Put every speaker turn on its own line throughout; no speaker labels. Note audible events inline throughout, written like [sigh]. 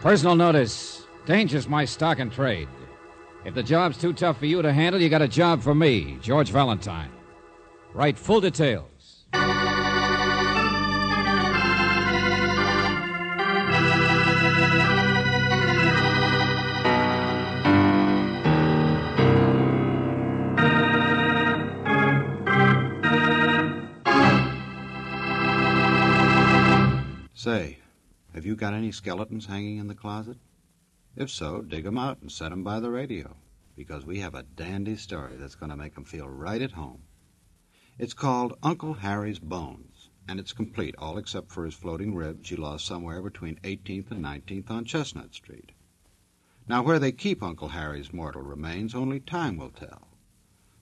Personal notice. Danger's my stock and trade. If the job's too tough for you to handle, you got a job for me, George Valentine. Write full details.
Say, have you got any skeletons hanging in the closet? If so, dig 'em out and set 'em by the radio, because we have a dandy story that's going to make 'em feel right at home. It's called Uncle Harry's Bones, and it's complete, all except for his floating ribs he lost somewhere between 18th and 19th on Chestnut Street. Now, where they keep Uncle Harry's mortal remains, only time will tell.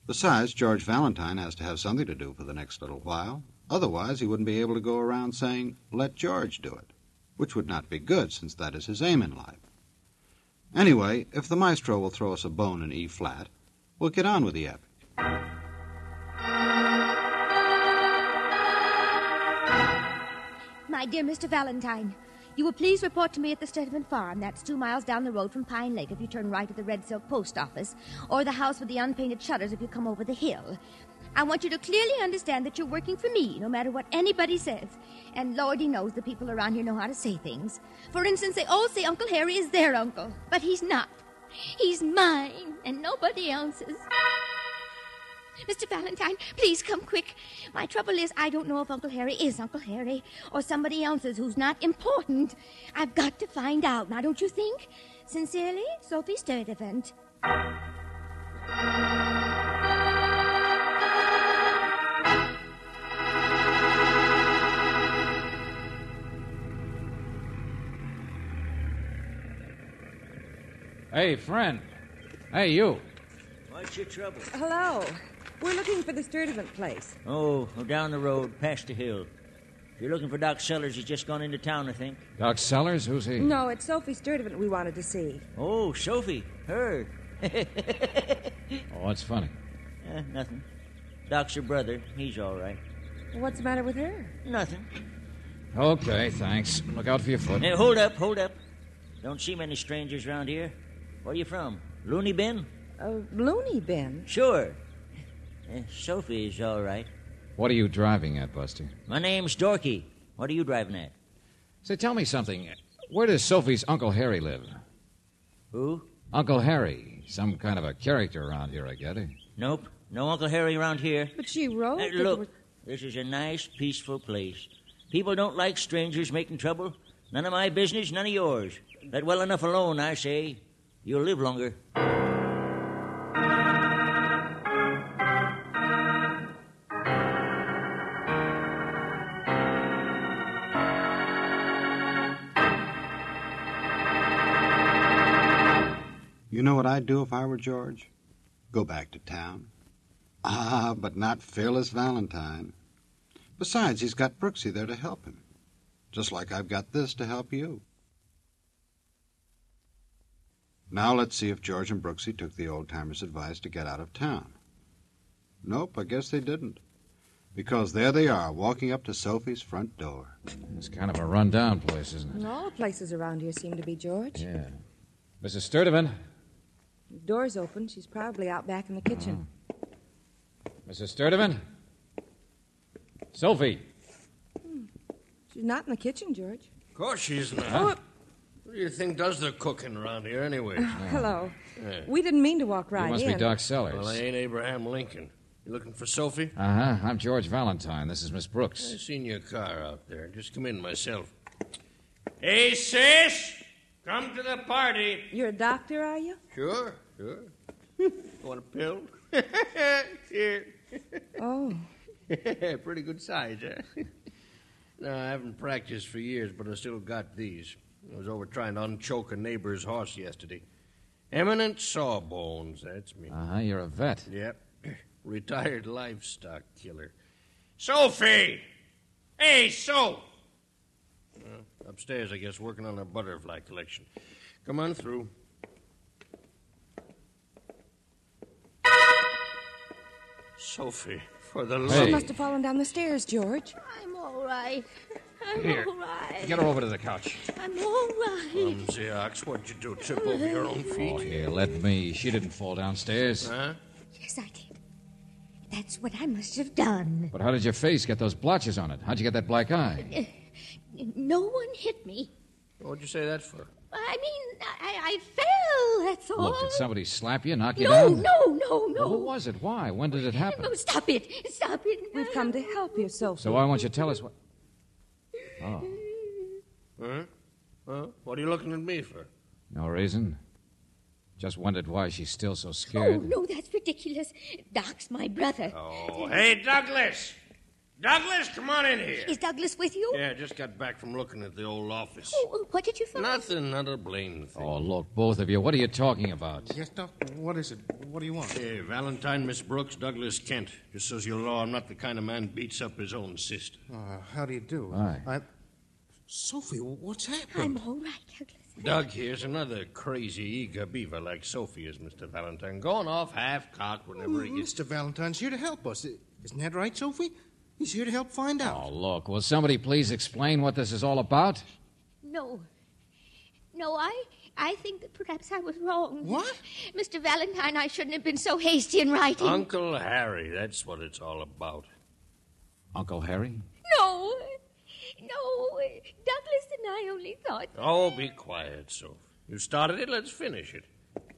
Besides, George Valentine has to have something to do for the next little while. Otherwise, he wouldn't be able to go around saying, Let George do it, which would not be good, since that is his aim in life. Anyway, if the maestro will throw us a bone in E flat, we'll get on with the epic.
My dear Mr. Valentine, you will please report to me at the Stedman Farm. That's two miles down the road from Pine Lake if you turn right at the Red Silk Post Office, or the house with the unpainted shutters if you come over the hill. I want you to clearly understand that you're working for me, no matter what anybody says. And Lordy knows the people around here know how to say things. For instance, they all say Uncle Harry is their uncle, but he's not. He's mine, and nobody else's. Mr. Valentine, please come quick. My trouble is, I don't know if Uncle Harry is Uncle Harry or somebody else's who's not important. I've got to find out, now don't you think? Sincerely, Sophie Sturdivant.
Hey, friend. Hey, you.
What's your trouble?
Hello. We're looking for the Sturdivant place.
Oh, oh, down the road, past the hill. If you're looking for Doc Sellers, he's just gone into town, I think.
Doc Sellers? Who's he?
No, it's Sophie Sturdivant we wanted to see.
Oh, Sophie. Her. [laughs]
Oh, what's funny?
Eh, nothing. Doc's her brother. He's all right.
What's the matter with her?
Nothing.
Okay, thanks. Look out for your foot.
Hey, hold up, hold up. Don't see many strangers around here. Where are you from? Looney Bin?
A loony bin.
Sure. Eh, Sophie's all right.
What are you driving at, Buster?
My name's Dorky. What are you driving at?
Say, tell me something. Where does Sophie's Uncle Harry live?
Who?
Uncle Harry. Some kind of a character around here, I get it.
Nope. No Uncle Harry around here.
But she wrote.
Hey,
that
look,
was-
this is a nice, peaceful place. People don't like strangers making trouble. None of my business, none of yours. Let well enough alone, I say. You'll live longer.
You know what I'd do if I were George? Go back to town. Ah, but not Fearless Valentine. Besides, he's got Brooksy there to help him. Just like I've got this to help you. Now let's see if George and Brooksy took the old timer's advice to get out of town. Nope, I guess they didn't. Because there they are, walking up to Sophie's front door.
It's kind of a run-down place, isn't it?
All the places around here seem to be George.
Yeah. Mrs. Sturdivant.
The door's open. She's probably out back in the kitchen. Mm.
Mrs. Sturdivant. Sophie. Hmm.
She's not in the kitchen, George.
Of course she's not.
Oh,
Who do you think does the cooking around here anyway? [laughs]
hello.
Yeah.
We didn't mean to walk right
you must
in.
be Doc Sellers.
Well, I ain't Abraham Lincoln. You looking for Sophie?
Uh-huh. I'm George Valentine. This is Miss Brooks.
I
Brooks.
seen your car out there. Just come in myself. Hey, sis! Come to the party.
You're a doctor, are you?
Sure, sure. [laughs] Want a pill? [laughs] Here.
Oh.
Pretty good size, huh? No, I haven't practiced for years, but I still got these. I was over trying to unchoke a neighbor's horse yesterday. Eminent Sawbones, that's me.
Uh huh, you're a vet.
Yep. [clears throat] Retired livestock killer. Sophie! Hey, Soph! Uh, upstairs, I guess, working on a butterfly collection. Come on through. Sophie, for the love.
Hey.
She must have fallen down the stairs, George.
I'm all right. I'm
Here.
all right.
Get her over to the couch.
I'm all right.
Clumsy ox, what'd you do? Trip over your own oh, feet?
Oh, here, let me. She didn't fall downstairs.
Huh?
Yes, I did. That's what I must have done.
But how did your face get those blotches on it? How'd you get that black eye?
Uh, no one hit me.
What'd you say that for?
I mean, I, I fell, that's all.
Look, did somebody slap you, knock you
no,
down?
no, no, no.
Well, who was it? Why? When did it happen?
Oh, stop it. Stop it.
We've come to help you, Sophie.
So why won't you tell us what? Oh,
Huh? Huh? What are you looking at me for?
no reason. Just wondered why she's still so scared.
Oh,
scared.
no, that's ridiculous. Doc's my brother.
Oh, hey, Douglas! Douglas, come on in here.
Is Douglas with you?
Yeah, just got back from looking at the old office.
Oh, what did you find?
Nothing, not a blame thing.
Oh, look, both of you. What are you talking about?
Yes, Doc. What is it? What do you want?
Hey, Valentine, Miss Brooks, Douglas Kent. Just so you know, I'm not the kind of man beats up his own sister.
Uh, how do you do?
Hi.
I... Sophie, what's happened?
I'm all right, Douglas.
Doug here's another crazy eager beaver like Sophie is, Mr. Valentine, going off half-cocked whenever he gets...
Mr. Valentine's here to help us. Isn't that right, Sophie? He's here to help find out.
Oh, look, will somebody please explain what this is all about?
No. No, I I think that perhaps I was wrong.
What?
Mr. Valentine, I shouldn't have been so hasty in writing.
Uncle Harry, that's what it's all about.
Uncle Harry?
No. No. Douglas and I only thought.
Oh, be quiet, Soph. You started it, let's finish it.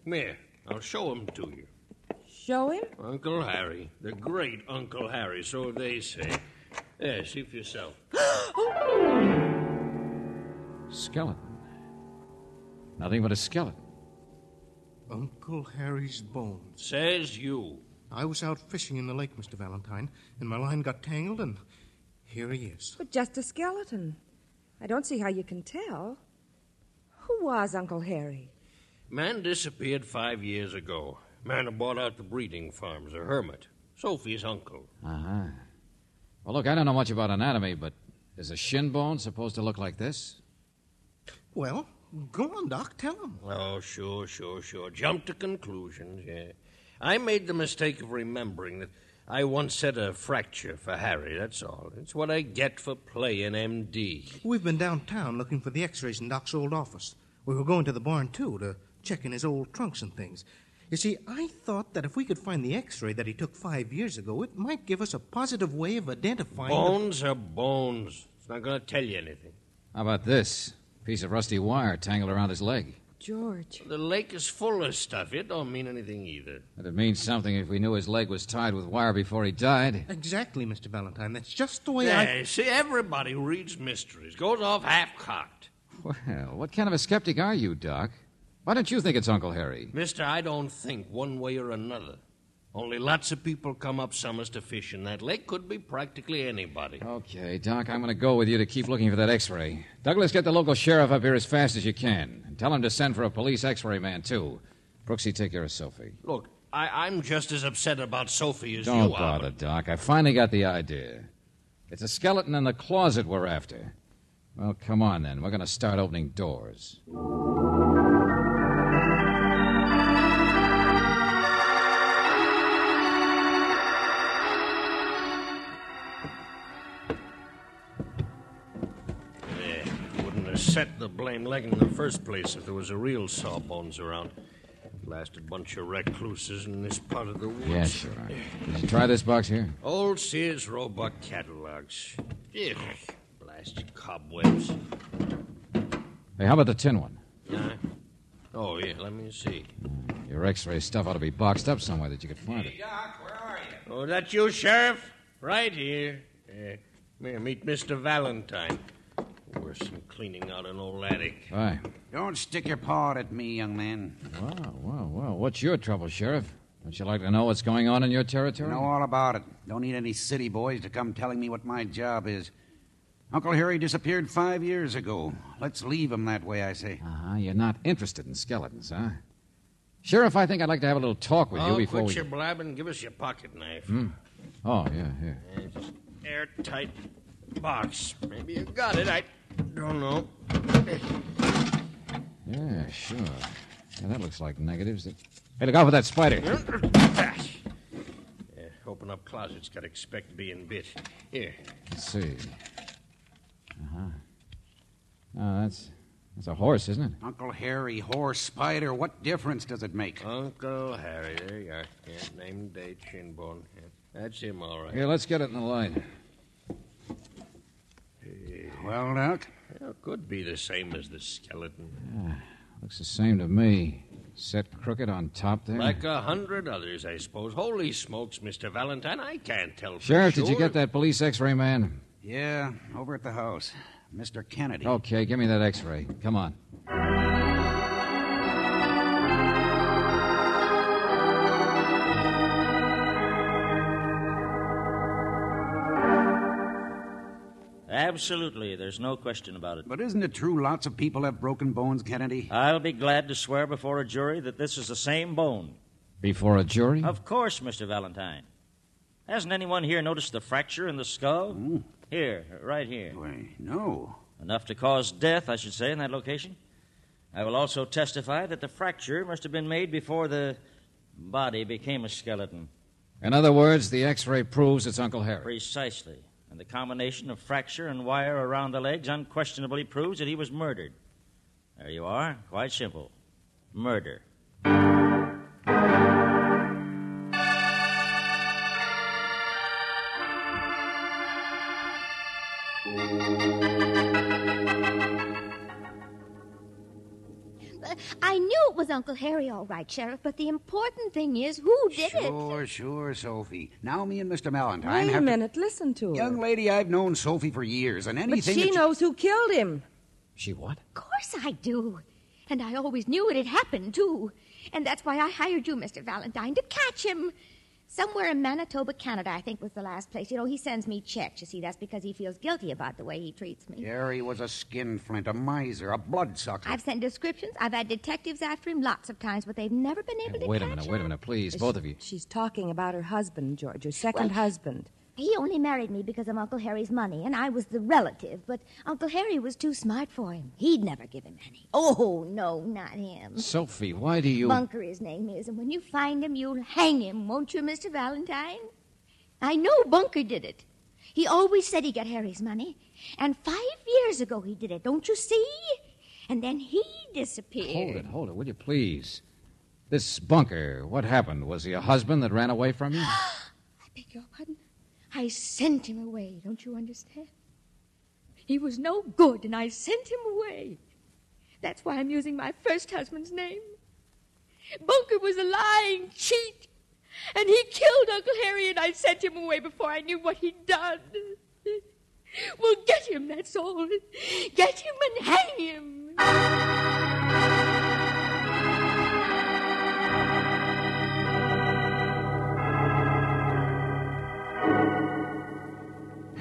Come here, I'll show him to you.
Show him?
Uncle Harry, the great Uncle Harry, so they say. There, see for yourself. [gasps] Oh.
Skeleton. Nothing but a skeleton.
Uncle Harry's bones.
Says you.
I was out fishing in the lake, Mr. Valentine, and my line got tangled, and here he is.
But just a skeleton. I don't see how you can tell. Who was Uncle Harry?
Man disappeared five years ago. Man who bought out the breeding farms, a hermit. Sophie's uncle.
Uh huh. Well, look, I don't know much about anatomy, but is a shin bone supposed to look like this?
Well, go on, Doc. Tell him.
Oh, sure, sure, sure. Jump to conclusions, yeah. I made the mistake of remembering that I once said a fracture for Harry, that's all. It's what I get for playing MD.
We've been downtown looking for the x-rays in Doc's old office. We were going to the barn, too, to check in his old trunks and things. You see, I thought that if we could find the x-ray that he took five years ago, it might give us a positive way of identifying... the-
Bones are bones. It's not going to tell you anything.
How about this? Piece of rusty wire tangled around his leg.
George.
The lake is full of stuff. It don't mean anything either.
But it means something if we knew his leg was tied with wire before he died.
Exactly, Mr. Valentine. That's just the way I...
Yeah, see, everybody who reads mysteries goes off half-cocked.
Well, what kind of a skeptic are you, Doc? Why don't you think it's Uncle Harry?
Mister, I don't think one way or another. Only lots of people come up summers to fish in that lake. Could be practically anybody.
Okay, Doc, I'm going to go with you to keep looking for that x ray. Douglas, get the local sheriff up here as fast as you can. And tell him to send for a police x ray man, too. Brooksy, take care of Sophie.
Look, I, I'm just as upset about Sophie as
Don't
you are.
bother, Doc. I finally got the idea. It's a skeleton in the closet we're after. Well, come on then. We're going to start opening doors.
Set the blame leg in the first place if there was a real sawbones around. Blasted bunch of recluses in this part of the woods.
Yeah, sure. Did you try this box here?
Old Sears Roebuck catalogs. Ugh, blasted cobwebs.
Hey, how about the tin one?
Huh? Oh, yeah, let me see.
Your x ray stuff ought to be boxed up somewhere that you could find it. Hey, Doc, where are you?
Oh, that you, Sheriff? Right here. Uh, here, meet Mr. Valentine. Worse than cleaning out an old attic.
Bye.
Don't stick your paw at me, young man.
Wow, wow, wow. What's your trouble, Sheriff? Don't you like to know what's going on in your territory?
I Know all about it. Don't need any city boys to come telling me what my job is. Uncle Harry disappeared five years ago. Let's leave him that way, I say.
Uh huh. You're not interested in skeletons, huh? Sheriff, I think I'd like to have a little talk with
oh,
you before
quit
we.
your blabbing. Give us your pocket knife.
Hmm. Oh, yeah, here.
Yeah, airtight box. Maybe you got it. I don't know.
Yeah, sure. Yeah, that looks like negatives. Hey, look out for that spider.
Yeah, open up closets. Got to expect being bit. Here.
Let's see. Uh huh. Oh, that's that's a horse, isn't it?
Uncle Harry, horse, spider, what difference does it make?
Uncle Harry. There you are. Yeah, name, date, shin bone. Yeah, that's him, all right.
Here, let's get it in the light.
Well, Doc?
Well, could be the same as the skeleton.
Yeah, looks the same to me. Set crooked on top there.
Like a hundred others, I suppose. Holy smokes, Mr. Valentine, I can't tell for
Sheriff,
sure.
did you get that police X-ray man?
Yeah, over at the house. Mr. Kennedy.
Okay, give me that X-ray. Come on.
Absolutely. There's no question about it.
But isn't it true lots of people have broken bones, Kennedy?
I'll be glad to swear before a jury that this is the same bone.
Before a jury?
Of course, Mr. Valentine. Hasn't anyone here noticed the fracture in the skull?
Oh.
Here, right here.
Why, no.
Enough to cause death, I should say, in that location. I will also testify that the fracture must have been made before the body became a skeleton.
In other words, the X-ray proves it's Uncle Harry.
Precisely. And the combination of fracture and wire around the legs unquestionably proves that he was murdered. There you are. Quite simple. Murder.
Uncle Harry, all right, Sheriff, but the important thing is who did it.
Sure, sure, Sophie. Now me and Mr. Valentine
Wait a
have to-
minute. Listen to her.
Young lady, I've known Sophie for years, and anything.
but
anything
she
that you-
knows who killed him.
She what?
Of course I do. And I always knew it had happened, too. And that's why I hired you, Mr. Valentine, to catch him. Somewhere in Manitoba, Canada, I think was the last place. You know, he sends me checks. You see, that's because he feels guilty about the way he treats me.
Harry was a skinflint, a miser, a bloodsucker.
I've sent descriptions. I've had detectives after him lots of times, but they've never been able to
Wait a
catch
minute,
him.
wait a minute, wait a minute, please, both of you.
She's talking about her husband, George, her second
Well-
husband.
He only married me because of Uncle Harry's money, and I was the relative. But Uncle Harry was too smart for him. He'd never give him any. Oh, no, not him.
Sophie, why do you.
Bunker, his name is, and when you find him, you'll hang him, won't you, Mr. Valentine? I know Bunker did it. He always said he got Harry's money, and five years ago he did it, don't you see? And then he disappeared.
Hold it, hold it, will you please? This bunker, what happened? Was he a husband that ran away from you? [gasps]
I beg your pardon? I sent him away, don't you understand? He was no good, and I sent him away. That's why I'm using my first husband's name. Bunker was a lying cheat, and he killed Uncle Harry, and I sent him away before I knew what he'd done. Well, get him, that's all. Get him and hang him.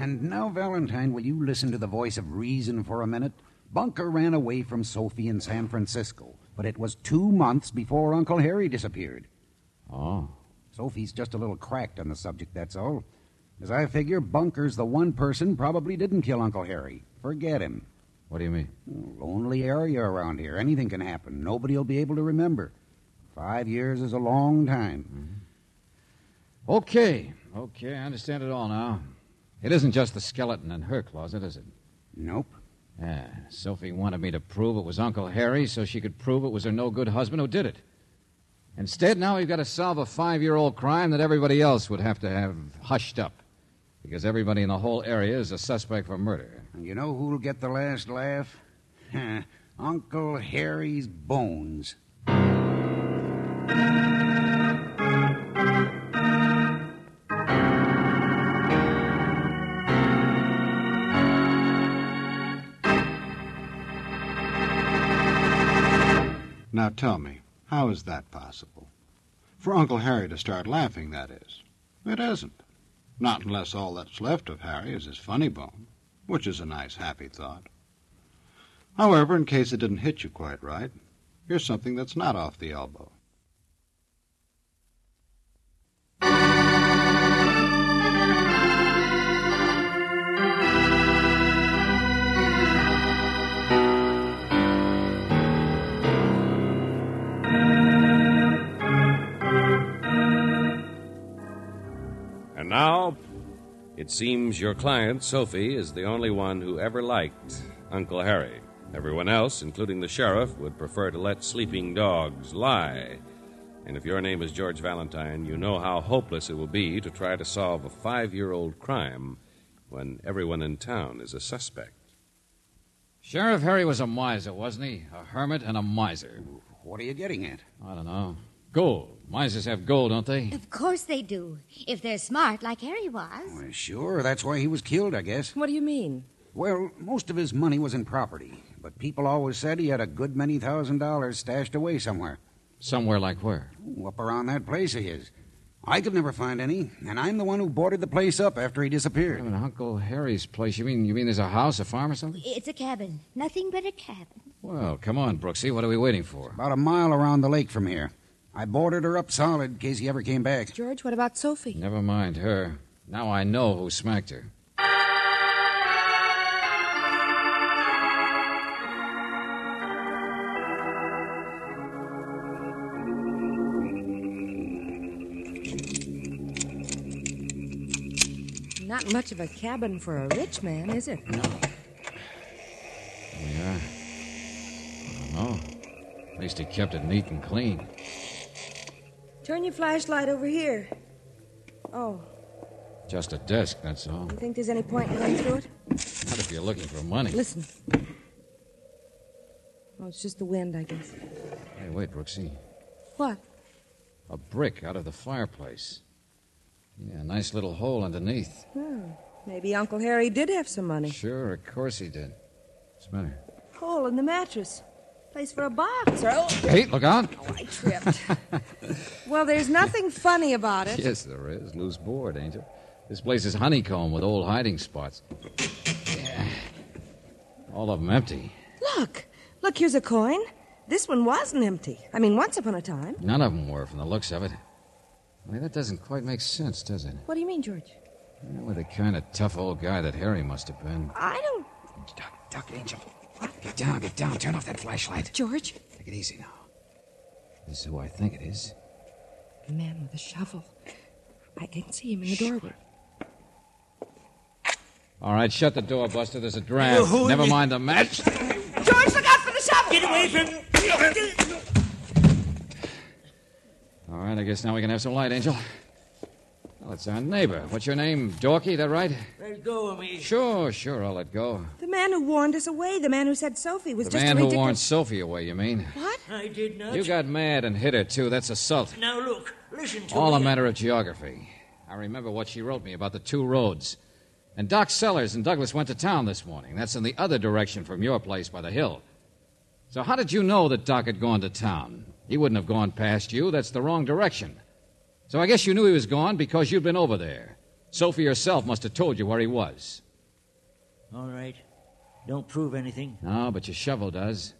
And now, Valentine, will you listen to the voice of reason for a minute? Bunker ran away from Sophie in San Francisco, but it was two months before Uncle Harry disappeared.
Oh.
Sophie's just a little cracked on the subject, that's all. As I figure, Bunker's the one person probably didn't kill Uncle Harry. Forget him.
What do you mean?
Hmm, lonely area around here. Anything can happen. Nobody'll be able to remember. Five years is a long time. Mm-hmm.
Okay, okay, I understand it all now. It isn't just the skeleton in her closet, is it?
Nope.
Yeah, Sophie wanted me to prove it was Uncle Harry so she could prove it was her no good husband who did it. Instead, now we've got to solve a five year old crime that everybody else would have to have hushed up. Because everybody in the whole area is a suspect for murder.
And you know who'll get the last laugh? [laughs] Uncle Harry's bones.
Now tell me, how is that possible? For Uncle Harry to start laughing, that is. It isn't. Not unless all that's left of Harry is his funny bone. which is a nice, happy thought. However, in case it didn't hit you quite right, here's something that's not off the elbow.
It seems your client, Sophie, is the only one who ever liked Uncle Harry. Everyone else, including the sheriff, would prefer to let sleeping dogs lie. And if your name is George Valentine, you know how hopeless it will be to try to solve a five year old crime when everyone in town is a suspect.
Sheriff Harry was a miser, wasn't he? A hermit and a miser.
What are you getting at?
I don't know. Gold. Misers have gold, don't they?
Of course they do. If they're smart, like Harry was.
Well, sure, that's why he was killed, I guess.
What do you mean?
Well, most of his money was in property, but people always said he had a good many thousand dollars stashed away somewhere.
Somewhere like where?
Ooh, Up around that place of his. I could never find any, and I'm the one who boarded the place up after he disappeared.
a Uncle Harry's place. You mean you mean there's a house, a farm, or something?
It's a cabin. Nothing but a cabin.
Well, come on, Brooksy. What are we waiting for?
About a mile around the lake from here. I boarded her up solid in case he ever came back.
George, what about Sophie?
Never mind her. Now I know who smacked her.
Not much of a cabin for a rich man, is it? No.
Yeah. I don't know. At least he kept it neat and clean.
Turn your flashlight over here. Oh,
Just a desk, that's all.
you think there's any point in going through it?
Not if you're looking for money.
Listen. Oh, it's just the wind, I guess.
Hey, wait, Brooksy.
What?
A brick out of the fireplace. Yeah, a nice little hole underneath.
Hmm. Maybe Uncle Harry did have some money.
Sure, of course he did. What's the matter?
Hole in the mattress. Place for a box. Or, oh,
Hey, look out!
Oh, I tripped. [laughs] well, there's nothing funny about it.
Yes, there is. Loose board, Angel. This place is honeycomb with old hiding spots. Yeah. All of them empty.
Look. Look, here's a coin. This one wasn't empty. I mean, once upon a time.
None of them were, from the looks of it. Only that doesn't quite make sense, does it?
What do you mean, George?
Yeah, with the kind of tough old guy that Harry must have been.
I don't.
Duck, duck, Angel. Get down, get down. Turn off that flashlight.
George?
Take it easy now. This is who I think it is.
The man with the shovel. I can see him in the doorway.
All right, shut the door, Buster. There's a draft. Never mind the match.
George, look out for the shovel!
Get away from.
All right, I guess now we can have some light, Angel. Well, it's our neighbor. What's your name? Dorky, that right?
Let go of me.
Sure, sure, I'll let go.
The man who warned us away. The man who said Sophie was just.
The
just
man
a
who
ridiculous...
warned Sophie away, you mean?
What?
I did not.
You got mad and hit her, too. That's assault.
Now look, listen to me.
All
me.
a matter of geography. I remember what she wrote me about the two roads. And Doc Sellers and Douglas went to town this morning. That's in the other direction from your place by the hill. So how did you know that Doc had gone to town? He wouldn't have gone past you. That's the wrong direction. So I guess you knew he was gone because you'd been over there. Sophie herself must have told you where he was.
All right. Don't prove anything.
No, but your shovel does.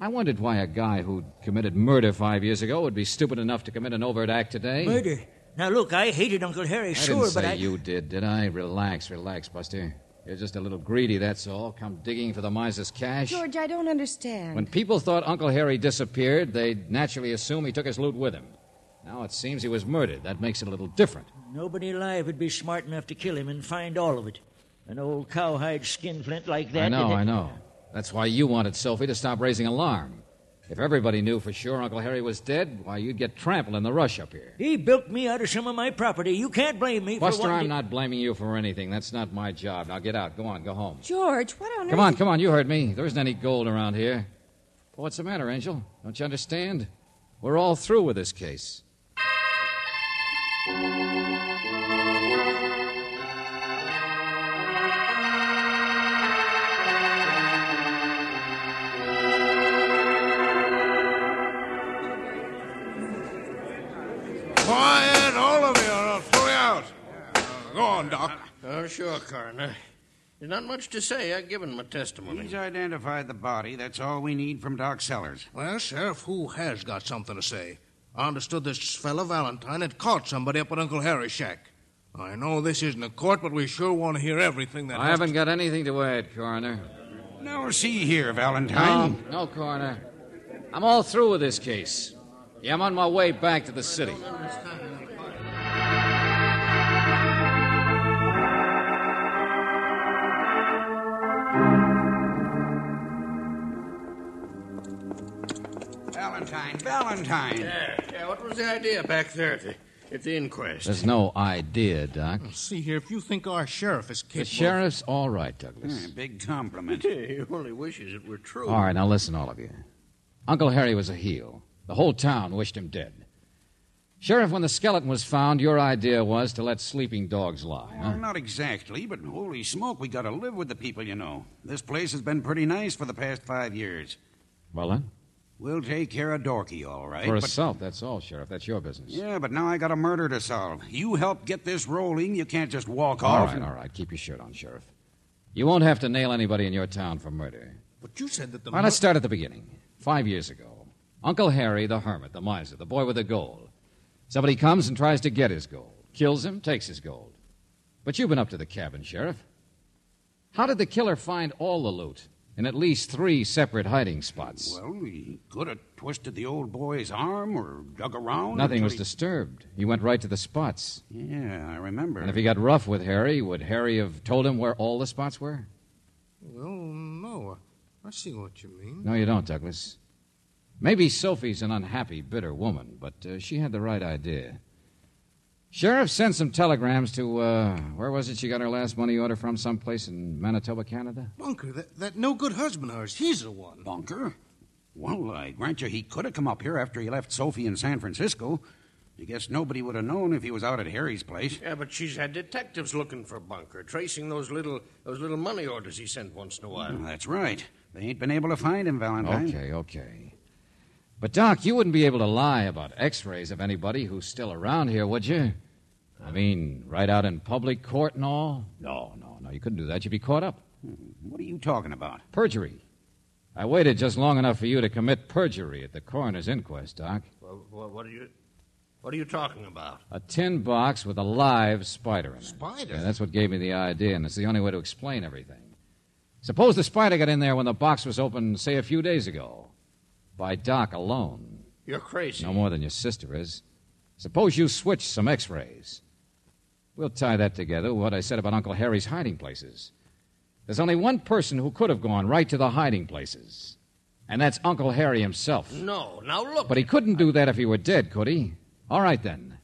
I wondered why a guy who'd committed murder five years ago would be stupid enough to commit an overt act today.
Murder. Now look, I hated Uncle Harry,
I
sure,
didn't say
but I.
you did, did I? Relax, relax, Buster. You're just a little greedy, that's all. Come digging for the miser's cash.
George, I don't understand.
When people thought Uncle Harry disappeared, they'd naturally assume he took his loot with him. Now it seems he was murdered. That makes it a little different.
Nobody alive would be smart enough to kill him and find all of it. An old cowhide skinflint like that.
I know, I know. That's why you wanted Sophie to stop raising alarm. If everybody knew for sure Uncle Harry was dead, why, you'd get trampled in the rush up here.
He bilked me out of some of my property. You can't blame me
Buster,
for
I'm
wanting
not blaming you for anything. That's not my job. Now get out. Go on, go home.
George, what on
Come
earth?
on, come on. You heard me. There isn't any gold around here. Well, what's the matter, Angel? Don't you understand? We're all through with this case.
Quiet, all of you, or I'll throw you out. Go on, Doc.
Oh, sure, Coroner. There's not much to say. I've given my testimony.
He's identified the body. That's all we need from Doc Sellers.
Well, Sheriff, who has got something to say? I understood this fella Valentine had caught somebody up at Uncle Harry's shack. I know this isn't a court, but we sure want to hear everything that.
I
has
haven't
to-
got anything to add, Coroner.
Now, see here, Valentine.
Um, no, Coroner. I'm all through with this case. Yeah, I'm on my way back to the city.
Valentine, Valentine.
Yeah, yeah. What was the idea back there at the, at the inquest?
There's no idea, Doc.
See here, if you think our sheriff is capable.
The sheriff's all right, Douglas.
Yeah, big compliment.
he only wishes it were true.
All right, now listen, all of you. Uncle Harry was a heel. The whole town wished him dead. Sheriff, when the skeleton was found, your idea was to let sleeping dogs lie, huh?
Well, not exactly, but holy smoke, we gotta live with the people, you know. This place has been pretty nice for the past five years.
Well, then,
We'll take care of Dorky, all right.
for
but-
assault, that's all, Sheriff. That's your business.
Yeah, but now I got a murder to solve. You help get this rolling. You can't just walk
All
off.
right,
and-
all right. Keep your shirt on, Sheriff. You won't have to nail anybody in your town for murder.
But you said that the.
All right, let's start at the beginning. Five years ago, Uncle Harry, the hermit, the miser, the boy with the gold. Somebody comes and tries to get his gold, kills him, takes his gold. But you've been up to the cabin, Sheriff. How did the killer find all the loot in at least three separate hiding spots?
Well, he could have twisted the old boy's arm or dug around.
Nothing was
he-
disturbed. He went right to the spots.
Yeah, I remember.
And if he got rough with Harry, would Harry have told him where all the spots were?
Well, no. I see what you mean.
No, you don't, Douglas. Maybe Sophie's an unhappy, bitter woman, but uh, she had the right idea. Sheriff sent some telegrams to, uh, where was it she got her last money order from? Someplace in Manitoba, Canada?
Bunker, that, that no good husband of hers, he's the one.
Bunker? Well, I grant you he could have come up here after he left Sophie in San Francisco. I guess nobody would have known if he was out at Harry's place.
Yeah, but she's had detectives looking for Bunker, tracing those little those little money orders he sent once in a while.
Well, that's right. They ain't been able to find him, Valentine.
Okay, okay. But, Doc, you wouldn't be able to lie about x rays of anybody who's still around here, would you? I mean, right out in public court and all? No, no, no. You couldn't do that. You'd be caught up.
Hmm, what are you talking about?
Perjury. I waited just long enough for you to commit perjury at the coroner's inquest, Doc.
Well, what, what are you what are you talking about?
A tin box with a live spider in it.
Spider?
Yeah, that's what gave me the idea, and it's the only way to explain everything. Suppose the spider got in there when the box was opened, say, a few days ago. By Doc alone.
You're crazy.
No more than your sister is. Suppose you switch some x rays. We'll tie that together with what I said about Uncle Harry's hiding places. There's only one person who could have gone right to the hiding places, and that's Uncle Harry himself.
No, now look.
But he couldn't do that if he were dead, could he? All right, then.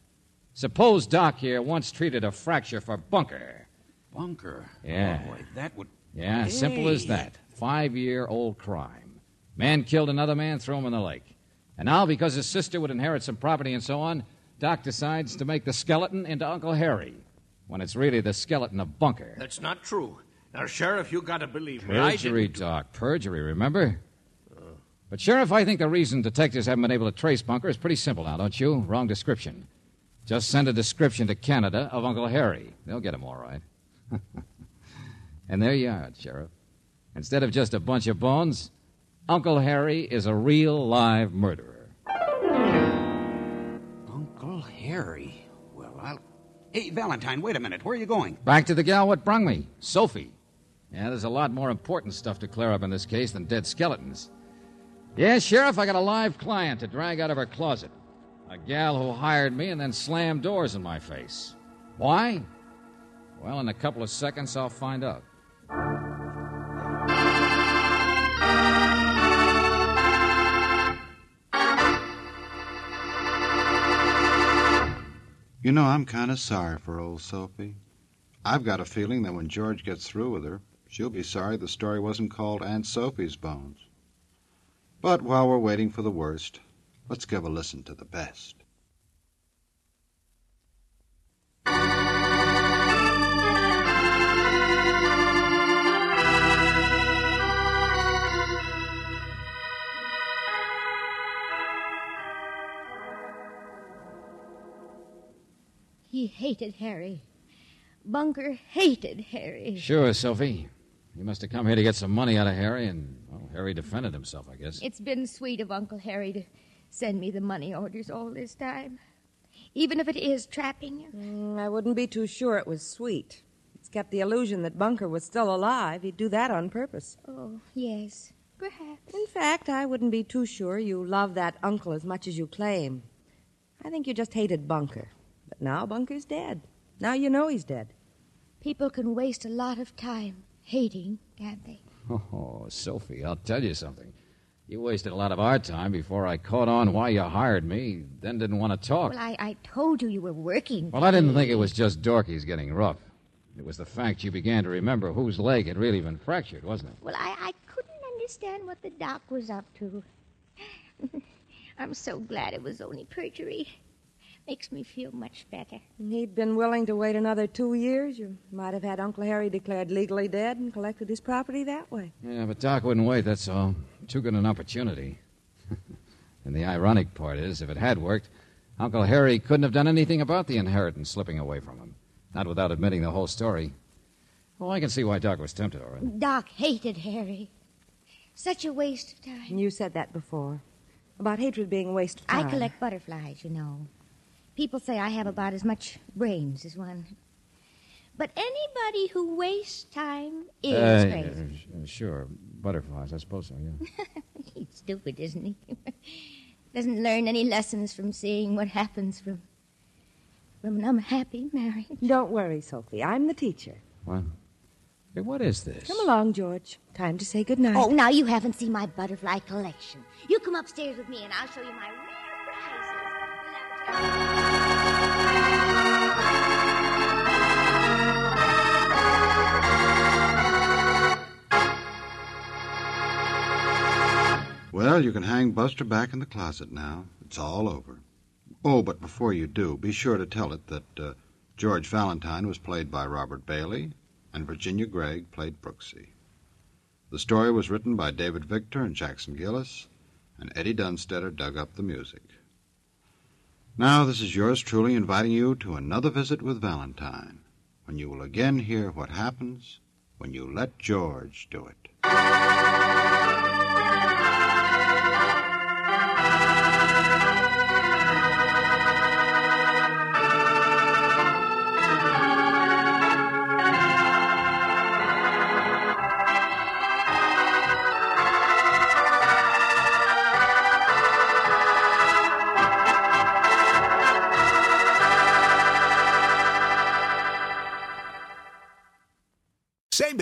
Suppose Doc here once treated a fracture for Bunker.
Bunker?
Yeah.
Oh, boy, that would.
Yeah, simple as that. Five year old crime. Man killed another man, threw him in the lake. And now, because his sister would inherit some property and so on, Doc decides to make the skeleton into Uncle Harry, when it's really the skeleton of Bunker.
That's not true. Now, Sheriff, you got to believe me.
Perjury, Doc. Perjury, remember? But, Sheriff, I think the reason detectives haven't been able to trace Bunker is pretty simple now, don't you? Wrong description. Just send a description to Canada of Uncle Harry. They'll get him all right. [laughs] and there you are, Sheriff. Instead of just a bunch of bones, Uncle Harry is a real live murderer.
Uncle Harry. Well, I'll. Hey, Valentine, wait a minute. Where are you going?
Back to the gal what brung me, Sophie. Yeah, there's a lot more important stuff to clear up in this case than dead skeletons. Yes, Sheriff, I got a live client to drag out of her closet. A gal who hired me and then slammed doors in my face. Why? Well, in a couple of seconds, I'll find out.
You know, I'm kind of sorry for old Sophie. I've got a feeling that when George gets through with her, she'll be sorry the story wasn't called Aunt Sophie's Bones. But while we're waiting for the worst, let's give a listen to the best.
He hated Harry. Bunker hated Harry.
Sure, Sophie. He must have come here to get some money out of Harry, and, well, Harry defended himself, I guess.
It's been sweet of Uncle Harry to send me the money orders all this time. Even if it is trapping you.
Mm, I wouldn't be too sure it was sweet. It's kept the illusion that Bunker was still alive. He'd do that on purpose.
Oh, yes. Perhaps.
In fact, I wouldn't be too sure you love that uncle as much as you claim. I think you just hated Bunker. But now Bunker's dead. Now you know he's dead.
People can waste a lot of time hating, can't they?
Oh, Sophie, I'll tell you something. You wasted a lot of our time before I caught on why you hired me, then didn't want to talk.
Well, I, I told you you were working.
Well, I didn't think it was just Dorky's getting rough. It was the fact you began to remember whose leg had really been fractured, wasn't it?
Well, I, I couldn't understand what the doc was up to. [laughs] I'm so glad it was only perjury. Makes me feel much better.
He'd been willing to wait another two years. You might have had Uncle Harry declared legally dead and collected his property that way.
Yeah, but Doc wouldn't wait, that's all. Too good an opportunity. [laughs] and the ironic part is, if it had worked, Uncle Harry couldn't have done anything about the inheritance slipping away from him. Not without admitting the whole story. Well, I can see why Doc was tempted, all right.
Doc hated Harry. Such a waste of time.
You said that before. About hatred being a waste of time.
I collect butterflies, you know. People say I have about as much brains as one. But anybody who wastes time is
Uh,
crazy.
uh, sure, butterflies, I suppose so, yeah. [laughs]
He's stupid, isn't he? [laughs] Doesn't learn any lessons from seeing what happens from from an unhappy marriage.
Don't worry, Sophie. I'm the teacher.
What? Hey, what is this?
Come along, George. Time to say goodnight.
Oh, now you haven't seen my butterfly collection. You come upstairs with me and I'll show you my rare prizes. Well,
you can hang Buster back in the closet now. It's all over. Oh, but before you do, be sure to tell it that uh, George Valentine was played by Robert Bailey and Virginia Gregg played Brooksy. The story was written by David Victor and Jackson Gillis, and Eddie Dunstedter dug up the music. Now, this is yours truly inviting you to another visit with Valentine, when you will again hear what happens when you let George do it.